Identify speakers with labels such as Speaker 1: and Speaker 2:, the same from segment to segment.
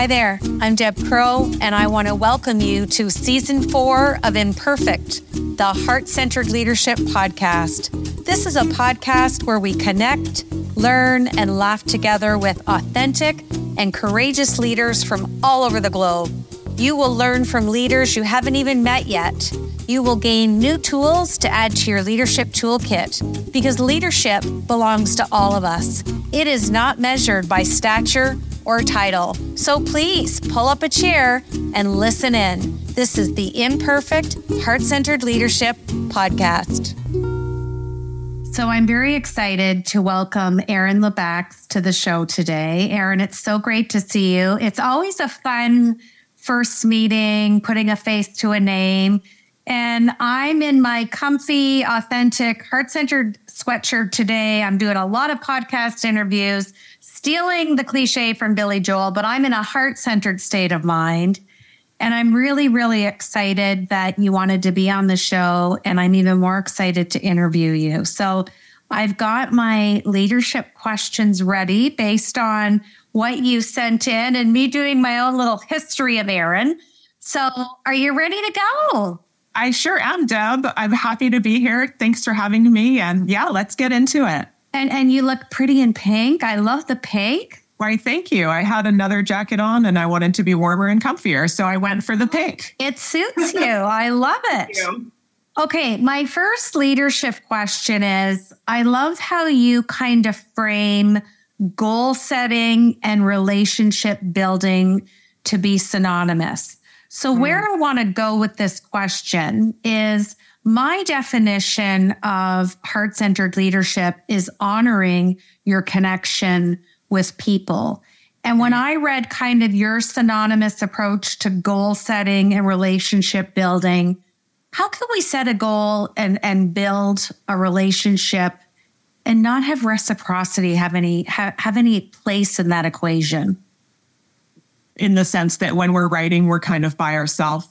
Speaker 1: Hi there, I'm Deb Crowe, and I want to welcome you to season four of Imperfect, the Heart Centered Leadership Podcast. This is a podcast where we connect, learn, and laugh together with authentic and courageous leaders from all over the globe. You will learn from leaders you haven't even met yet. You will gain new tools to add to your leadership toolkit because leadership belongs to all of us. It is not measured by stature or title. So please pull up a chair and listen in. This is the Imperfect Heart Centered Leadership Podcast. So I'm very excited to welcome Erin Lebacqz to the show today. Erin, it's so great to see you. It's always a fun first meeting, putting a face to a name. And I'm in my comfy, authentic, heart centered sweatshirt today. I'm doing a lot of podcast interviews stealing the cliche from Billy Joel, but I'm in a heart centered state of mind. And I'm really, really excited that you wanted to be on the show. And I'm even more excited to interview you. So I've got my leadership questions ready based on what you sent in and me doing my own little history of Erin. So are you ready to go?
Speaker 2: I sure am, Deb. I'm happy to be here. Thanks for having me. And yeah, let's get into it.
Speaker 1: And and you look pretty in pink. I love the pink.
Speaker 2: Why, thank you. I had another jacket on and I wanted to be warmer and comfier. So I went for the pink.
Speaker 1: It suits you. I love it. Okay, my first leadership question is I love how you kind of frame goal setting and relationship building to be synonymous. So, mm. where I want to go with this question is my definition of heart centered leadership is honoring your connection with people. And when mm-hmm. I read kind of your synonymous approach to goal setting and relationship building, how can we set a goal and, and build a relationship and not have reciprocity have any have, have any place in that equation?
Speaker 2: In the sense that when we're writing, we're kind of by ourselves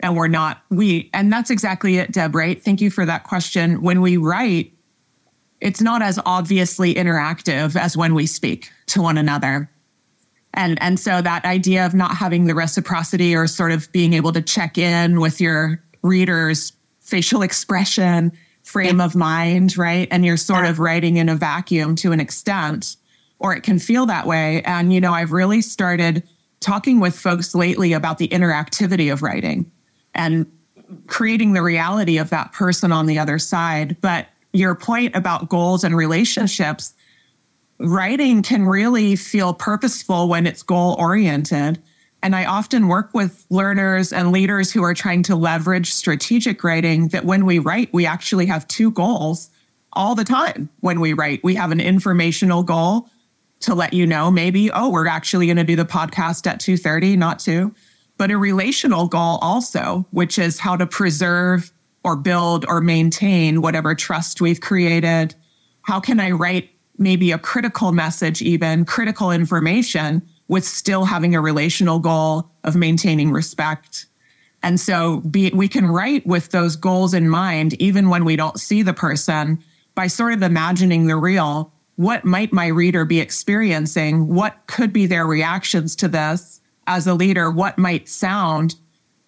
Speaker 2: and we're not we and that's exactly it deb right? Thank you for that question. When we write it's not as obviously interactive as when we speak to one another. And and so that idea of not having the reciprocity or sort of being able to check in with your readers facial expression frame of mind right? And you're sort of writing in a vacuum to an extent or it can feel that way. And you know i've really started talking with folks lately about the interactivity of writing and creating the reality of that person on the other side. But your point about goals and relationships, writing can really feel purposeful when it's goal oriented. And I often work with learners and leaders who are trying to leverage strategic writing that when we write, we actually have two goals all the time when we write. We have an informational goal to let you know maybe, oh, we're actually going to do the podcast at 2:30, not 2 but a relational goal also, which is how to preserve or build or maintain whatever trust we've created. How can I write maybe a critical message, even critical information, with still having a relational goal of maintaining respect? And so be, we can write with those goals in mind, even when we don't see the person, by sort of imagining the real. What might my reader be experiencing? What could be their reactions to this? As a leader what might sound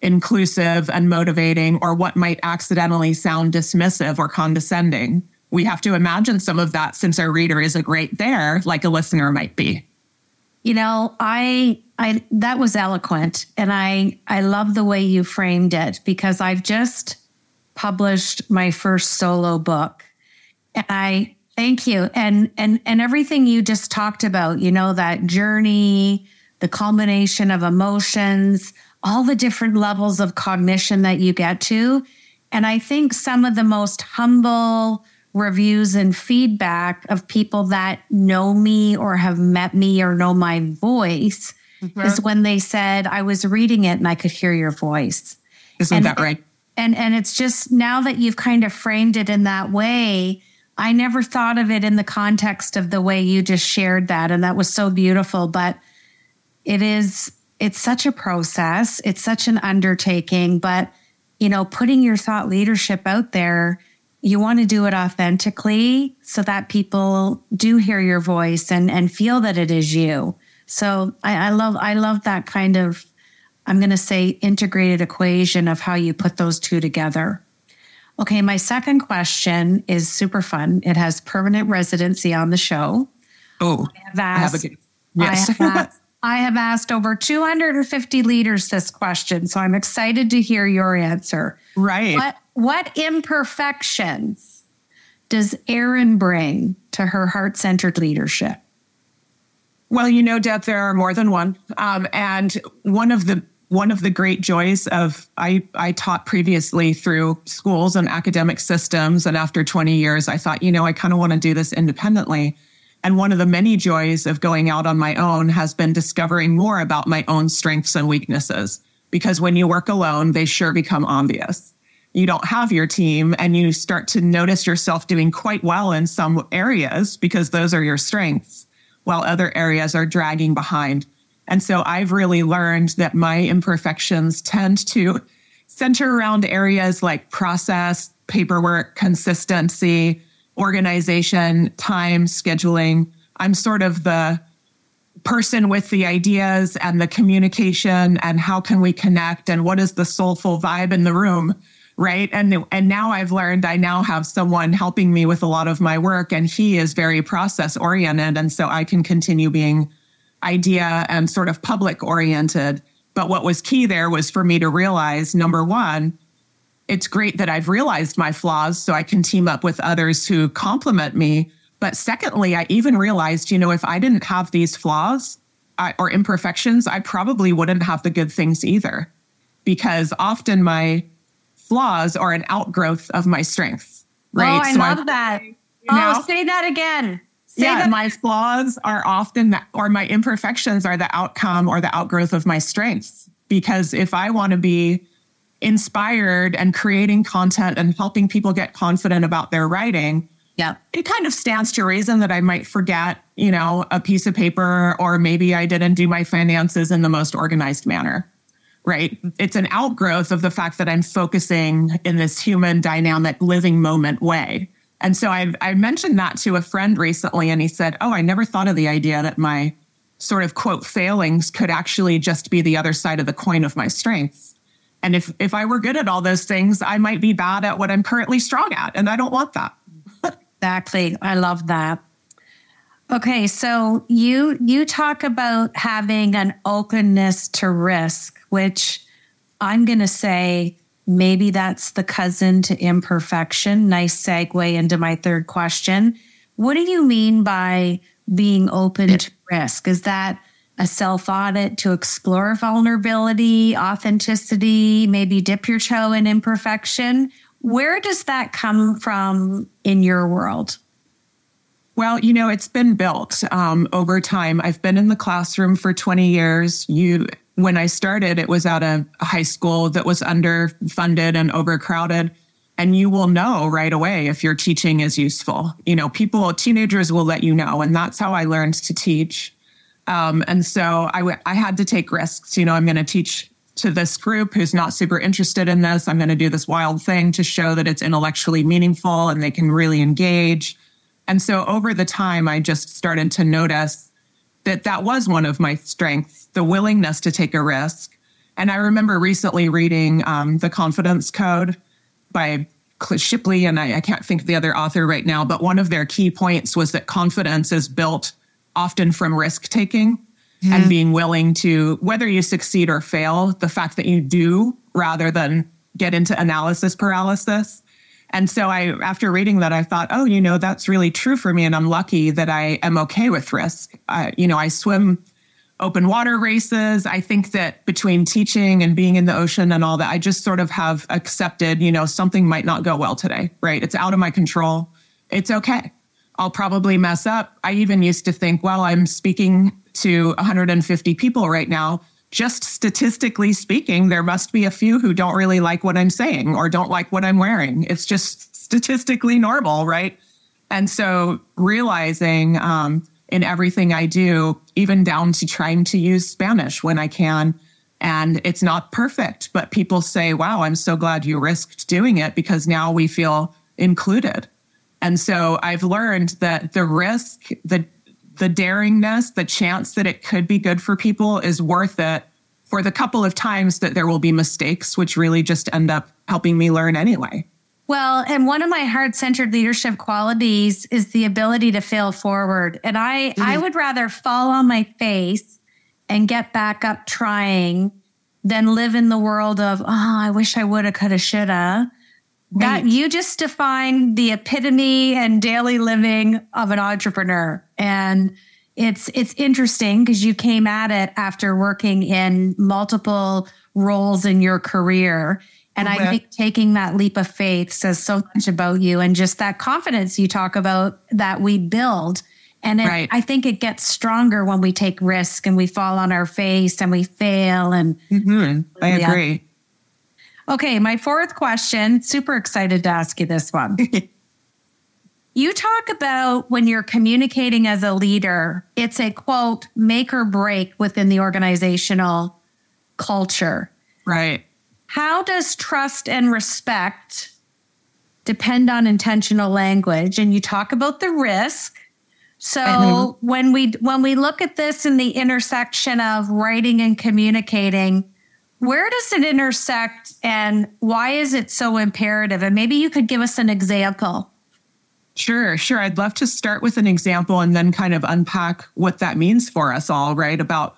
Speaker 2: inclusive and motivating or what might accidentally sound dismissive or condescending. We have to imagine some of that since our reader isn't right there, like a listener might be.
Speaker 1: You know, I I that was eloquent and I I love the way you framed it because I've just published my first solo book. And I thank you and and and everything you just talked about, you know, that journey, the culmination of emotions, all the different levels of cognition that you get to. And I think some of the most humble reviews and feedback of people that know me or have met me or know my voice mm-hmm. is when they said, I was reading it and I could hear your voice.
Speaker 2: Isn't
Speaker 1: and,
Speaker 2: that right?
Speaker 1: And and it's just now that you've kind of framed it in that way, I never thought of it in the context of the way you just shared that. And that was so beautiful. But it is it's such a process it's such an undertaking but you know putting your thought leadership out there you want to do it authentically so that people do hear your voice and and feel that it is you So I, I love I love that kind of I'm going to say integrated equation of how you put those two together. Okay, my second question is super fun. It has permanent residency on the show.
Speaker 2: Oh, I have asked, I have a,
Speaker 1: yes. I have asked, I have asked over 250 leaders this question, so I'm excited to hear your answer.
Speaker 2: Right.
Speaker 1: What, what imperfections does Erin bring to her heart centered leadership?
Speaker 2: Well, you know, Deb, there are more than one. Um, and one of the one of the great joys of I, I taught previously through schools and academic systems. And after 20 years, I thought, you know, I kind of want to do this independently. And one of the many joys of going out on my own has been discovering more about my own strengths and weaknesses. Because when you work alone, they sure become obvious. You don't have your team and you start to notice yourself doing quite well in some areas because those are your strengths, while other areas are dragging behind. And so I've really learned that my imperfections tend to center around areas like process, paperwork, consistency, organization, time, scheduling. I'm sort of the person with the ideas and the communication and how can we connect and what is the soulful vibe in the room right and and now i've learned i now have someone helping me with a lot of my work and he is very process oriented and so i can continue being idea and sort of public oriented. But what was key there was for me to realize number one, it's great that I've realized my flaws so I can team up with others who complement me. But secondly, I even realized, you know, if I didn't have these flaws I, or imperfections, I probably wouldn't have the good things either. Because often my flaws are an outgrowth of my strengths. Oh, right.
Speaker 1: Oh, I so love I, that. oh, say that again.
Speaker 2: Say yeah, that. my flaws are often, that, or my imperfections are the outcome or the outgrowth of my strengths. Because if I want to be inspired and creating content and helping people get confident about their writing,
Speaker 1: yeah,
Speaker 2: it kind of stands to reason that I might forget, you know, a piece of paper, or maybe I didn't do my finances in the most organized manner. Right. It's an outgrowth of the fact that I'm focusing in this human dynamic living moment way. And so I, I mentioned that to a friend recently, and he said, Oh, I never thought of the idea that my sort of quote failings could actually just be the other side of the coin of my strengths. And if, if I were good at all those things, I might be bad at what I'm currently strong at. And I don't want that.
Speaker 1: exactly. I love that. Okay, so you you talk about having an openness to risk, which I'm going to say Maybe that's the cousin to imperfection. Nice segue into my third question. What do you mean by being open to risk? Is that a self audit to explore vulnerability, authenticity, maybe dip your toe in imperfection? Where does that come from in your world?
Speaker 2: Well, you know, it's been built um, over time. I've been in the classroom for 20 years. You when I started, it was at a high school that was underfunded and overcrowded. And you will know right away if your teaching is useful. You know, people, teenagers will let you know. And that's how I learned to teach. Um, and so I, w- I had to take risks. You know, I'm going to teach to this group who's not super interested in this. I'm going to do this wild thing to show that it's intellectually meaningful and they can really engage. And so over the time, I just started to notice that that was one of my strengths, the willingness to take a risk. And I remember recently reading um, The Confidence Code by Shipley, and I, I can't think of the other author right now, but one of their key points was that confidence is built often from risk taking mm-hmm. and being willing to, whether you succeed or fail, the fact that you do rather than get into analysis paralysis. And so I, after reading that, I thought, oh, you know, that's really true for me. And I'm lucky that I am okay with risk. Uh, you know, I swim open water races. I think that between teaching and being in the ocean and all that, I just sort of have accepted, you know, something might not go well today, right? It's out of my control. It's okay. I'll probably mess up. I even used to think, well, I'm speaking to 150 people right now just statistically speaking, there must be a few who don't really like what I'm saying or don't like what I'm wearing. It's just statistically normal, right? And so realizing um, in everything I do, even down to trying to use Spanish when I can. And it's not perfect, but people say, wow, I'm so glad you risked doing it because now we feel included. And so I've learned that the risk, the the daringness, the chance that it could be good for people is worth it for the couple of times that there will be mistakes, which really just end up helping me learn anyway.
Speaker 1: Well, and one of my heart centered leadership qualities is the ability to fail forward. And I, mm-hmm. I would rather fall on my face and get back up trying than live in the world of, oh, I wish I woulda, coulda, shoulda. That you just define the epitome and daily living of an entrepreneur. And it's it's interesting because you came at it after working in multiple roles in your career and. I think taking that leap of faith says so much about you and just that confidence you talk about that we build. And it, right. I think it gets stronger when we take risk and we fall on our face and we fail. And
Speaker 2: mm-hmm. I yeah. agree.
Speaker 1: Okay, my fourth question. Super excited to ask you this one. you talk about when you're communicating as a leader, it's a quote, make or break within the organizational culture.
Speaker 2: Right.
Speaker 1: How does trust and respect depend on intentional language? And you talk about the risk. So mm-hmm. when we when we look at this in the intersection of writing and communicating, where does it intersect and why is it so imperative? And maybe you could give us an example.
Speaker 2: Sure, sure. I'd love to start with an example and then kind of unpack what that means for us all, right? About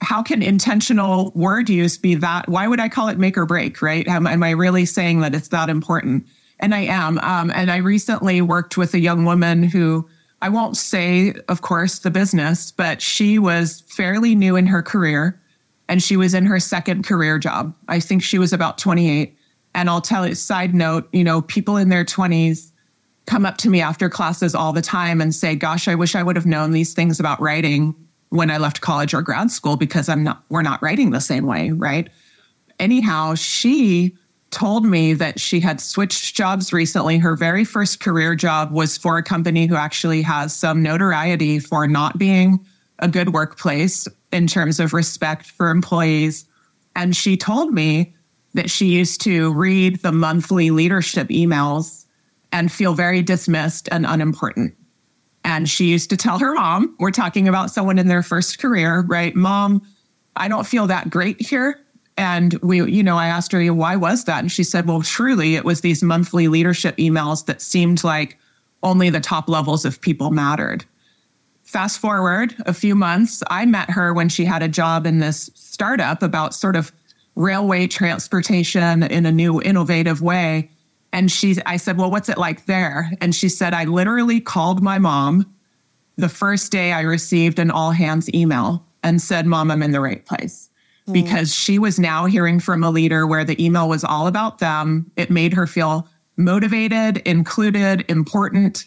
Speaker 2: how can intentional word use be that? Why would I call it make or break, right? Am, am I really saying that it's that important? And I am. Um, and I recently worked with a young woman who I won't say, of course, the business, but she was fairly new in her career and she was in her second career job. I think she was about 28. And I'll tell you, side note, you know, people in their 20s come up to me after classes all the time and say, Gosh, I wish I would have known these things about writing when I left college or grad school because I'm not, we're not writing the same way, right? Anyhow, she told me that she had switched jobs recently. Her very first career job was for a company who actually has some notoriety for not being a good workplace in terms of respect for employees. And she told me that she used to read the monthly leadership emails and feel very dismissed and unimportant. And she used to tell her mom, we're talking about someone in their first career, right? Mom, I don't feel that great here. And we, you know, I asked her, why was that? And she said, well, truly, it was these monthly leadership emails that seemed like only the top levels of people mattered. Fast forward a few months, I met her when she had a job in this startup about sort of railway transportation in a new, innovative way. And she, I said, Well, what's it like there? And she said, I literally called my mom the first day I received an all hands email and said, Mom, I'm in the right place. Mm. Because she was now hearing from a leader where the email was all about them. It made her feel motivated, included, important,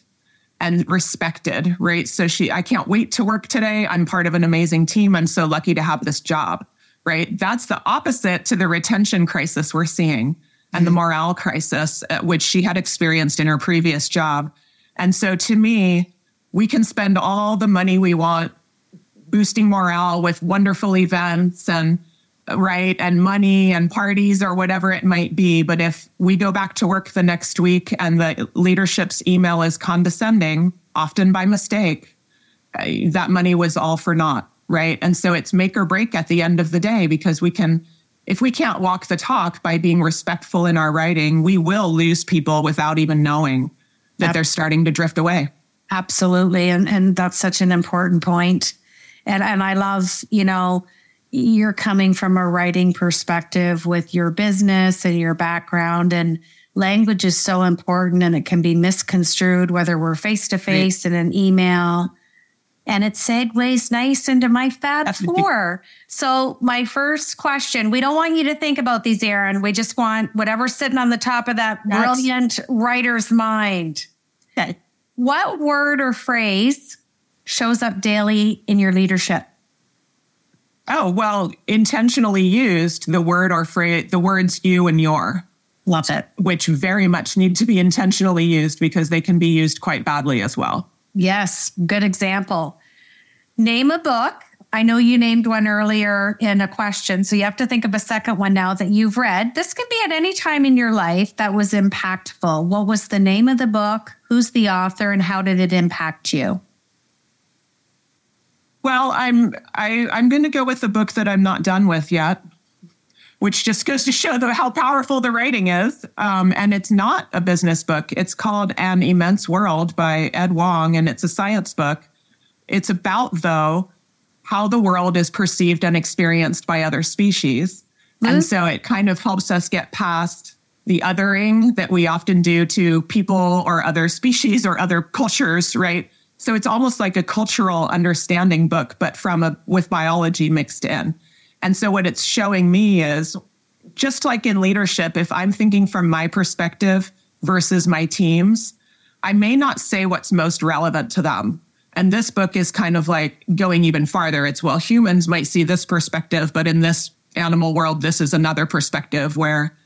Speaker 2: and respected, right? So she, I can't wait to work today. I'm part of an amazing team. I'm so lucky to have this job, right? That's the opposite to the retention crisis we're seeing and the morale crisis, uh, which she had experienced in her previous job. And so to me, we can spend all the money we want boosting morale with wonderful events and right and money and parties or whatever it might be but if we go back to work the next week and the leadership's email is condescending often by mistake that money was all for naught right and so it's make or break at the end of the day because we can if we can't walk the talk by being respectful in our writing, we will lose people without even knowing that they're starting to drift away.
Speaker 1: Absolutely. And and that's such an important point. And and I love, you know, you're coming from a writing perspective with your business and your background and language is so important and it can be misconstrued whether we're face to face in an email and it segues nice into my Fab Four. So, my first question we don't want you to think about these, Erin. We just want whatever's sitting on the top of that That's, brilliant writer's mind. Okay. What word or phrase shows up daily in your leadership?
Speaker 2: Oh, well, intentionally used the word or phrase, the words you and your.
Speaker 1: Love it.
Speaker 2: Which very much need to be intentionally used because they can be used quite badly as well.
Speaker 1: Yes, good example. Name a book. I know you named one earlier in a question, so you have to think of a second one now that you've read. This could be at any time in your life that was impactful. What was the name of the book? Who's the author and how did it impact you?
Speaker 2: Well, I'm I, I'm going to go with the book that I'm not done with yet, which just goes to show the, how powerful the writing is. Um, and it's not a business book. It's called An Immense World by Ed Wong, and it's a science book. It's about though how the world is perceived and experienced by other species, mm-hmm. and so it kind of helps us get past the othering that we often do to people or other species or other cultures, right? So it's almost like a cultural understanding book, but from a with biology mixed in. And so what it's showing me is just like in leadership, if I'm thinking from my perspective versus my teams, I may not say what's most relevant to them. And this book is kind of like going even farther. It's well, humans might see this perspective, but in this animal world, this is another perspective where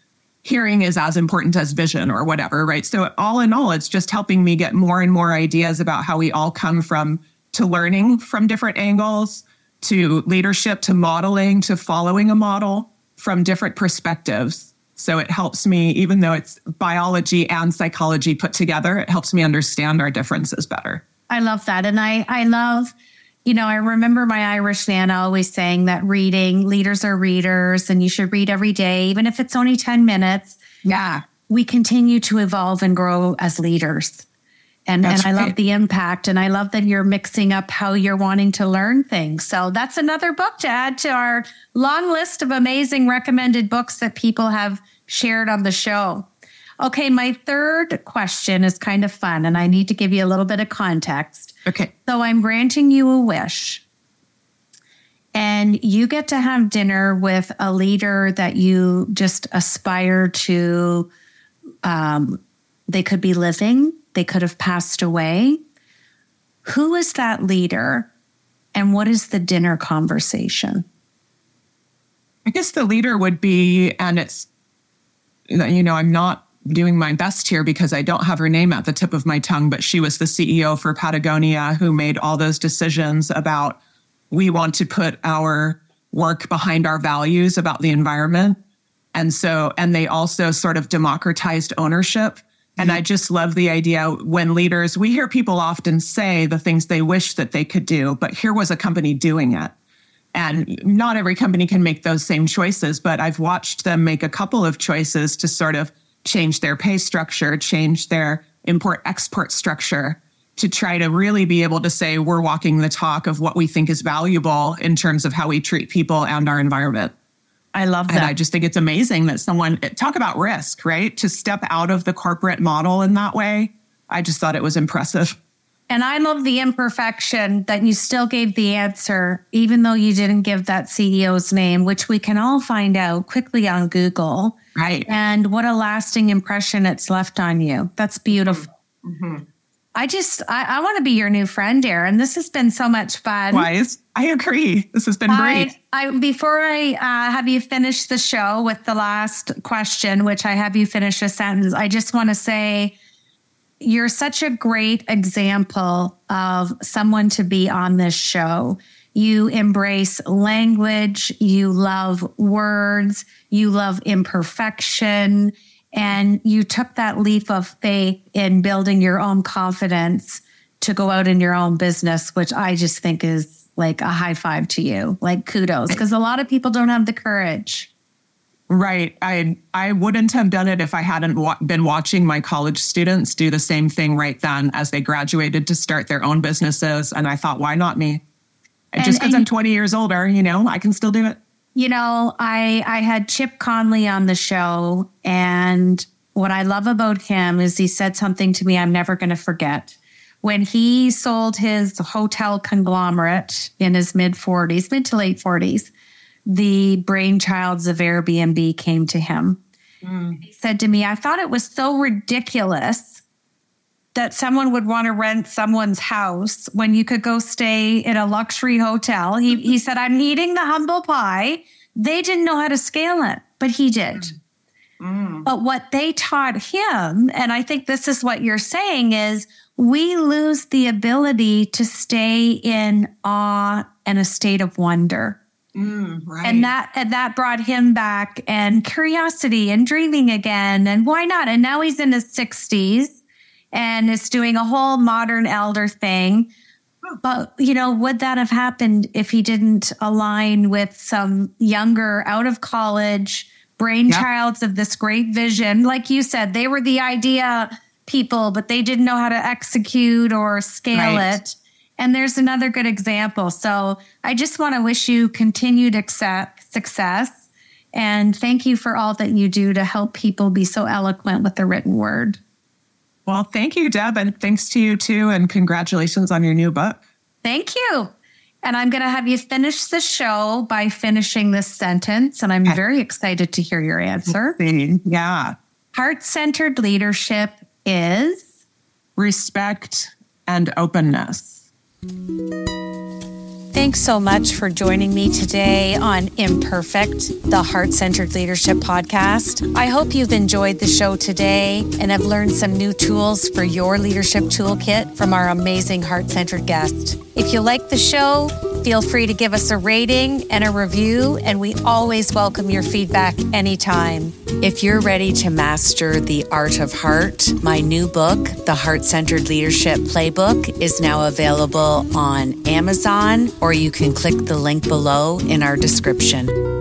Speaker 2: hearing is as important as vision or whatever, right? So, all in all, it's just helping me get more and more ideas about how we all come from to learning from different angles, to leadership, to modeling, to following a model from different perspectives. So, it helps me, even though it's biology and psychology put together, it helps me understand our differences better.
Speaker 1: I love that. And I, I love you know, I remember my Irish Nana always saying that reading, leaders are readers, and you should read every day, even if it's only 10 minutes.
Speaker 2: Yeah.
Speaker 1: We continue to evolve and grow as leaders. And, and I love the impact. And I love that you're mixing up how you're wanting to learn things. So that's another book to add to our long list of amazing recommended books that people have shared on the show. Okay, my third question is kind of fun, and I need to give you a little bit of context.
Speaker 2: Okay.
Speaker 1: So I'm granting you a wish, and you get to have dinner with a leader that you just aspire to. Um, they could be living, they could have passed away. Who is that leader, and what is the dinner conversation?
Speaker 2: I guess the leader would be, and it's, you know, I'm not doing my best here because I don't have her name at the tip of my tongue, but she was the CEO for Patagonia who made all those decisions about we want to put our work behind our values about the environment. And so, and they also sort of democratized ownership. And I just love the idea when leaders, we hear people often say the things they wish that they could do, but here was a company doing it. And not every company can make those same choices, but I've watched them make a couple of choices to sort of change their pay structure, change their import export structure to try to really be able to say we're walking the talk of what we think is valuable in terms of how we treat people and our environment.
Speaker 1: I love that.
Speaker 2: And I just think it's amazing that someone talk about risk, right? To step out of the corporate model in that way. I just thought it was impressive.
Speaker 1: And I love the imperfection that you still gave the answer, even though you didn't give that CEO's name, which we can all find out quickly on Google.
Speaker 2: Right.
Speaker 1: And what a lasting impression it's left on you. That's beautiful. Mm-hmm. I just, I, I want to be your new friend, Erin. This has been so much fun.
Speaker 2: Wise. I agree. This has been great.
Speaker 1: I, I before I uh, have you finish the show with the last question, which I have you finish a sentence, I just want to say, you're such a great example of someone to be on this show. You embrace language, you love words, you love imperfection, and you took that leap of faith in building your own confidence to go out in your own business, which I just think is like a high five to you. Like kudos, because a lot of people don't have the courage.
Speaker 2: Right. I I wouldn't have done it if I hadn't wa- been watching my college students do the same thing right then as they graduated to start their own businesses and I thought why not me? And, just because I'm 20 years older, you know, I can still do it.
Speaker 1: You know, I I had Chip Conley on the show and what I love about him is he said something to me I'm never going to forget. When he sold his hotel conglomerate in his mid 40s, mid to late 40s, the brainchilds of Airbnb came to him. Mm. He said to me, I thought it was so ridiculous that someone would want to rent someone's house when you could go stay in a luxury hotel. He, he said, I'm eating the humble pie. They didn't know how to scale it, but he did. Mm. But what they taught him, and I think this is what you're saying, is we lose the ability to stay in awe and a state of wonder.
Speaker 2: Mm, right.
Speaker 1: And that and that brought him back and curiosity and dreaming again. And why not? And now he's in his 60s and is doing a whole modern elder thing. But, you know, would that have happened if he didn't align with some younger, out of college brainchilds yep. of this great vision? Like you said, they were the idea people, but they didn't know how to execute or scale right. it. And there's another good example. So I just want to wish you continued success. And thank you for all that you do to help people be so eloquent with the written word.
Speaker 2: Well, thank you, Deb. And thanks to you too. And congratulations on your new book.
Speaker 1: Thank you. And I'm going to have you finish the show by finishing this sentence. And I'm very excited to hear your answer.
Speaker 2: Yeah.
Speaker 1: Heart centered leadership is
Speaker 2: respect and openness.
Speaker 1: Thanks so much for joining me today on Imperfect, the Heart Centered Leadership Podcast. I hope you've enjoyed the show today and have learned some new tools for your leadership toolkit from our amazing heart centered guest. If you like the show, feel free to give us a rating and a review, and we always welcome your feedback anytime. If you're ready to master the art of heart, my new book, The Heart Centered Leadership Playbook, is now available on Amazon, or you can click the link below in our description.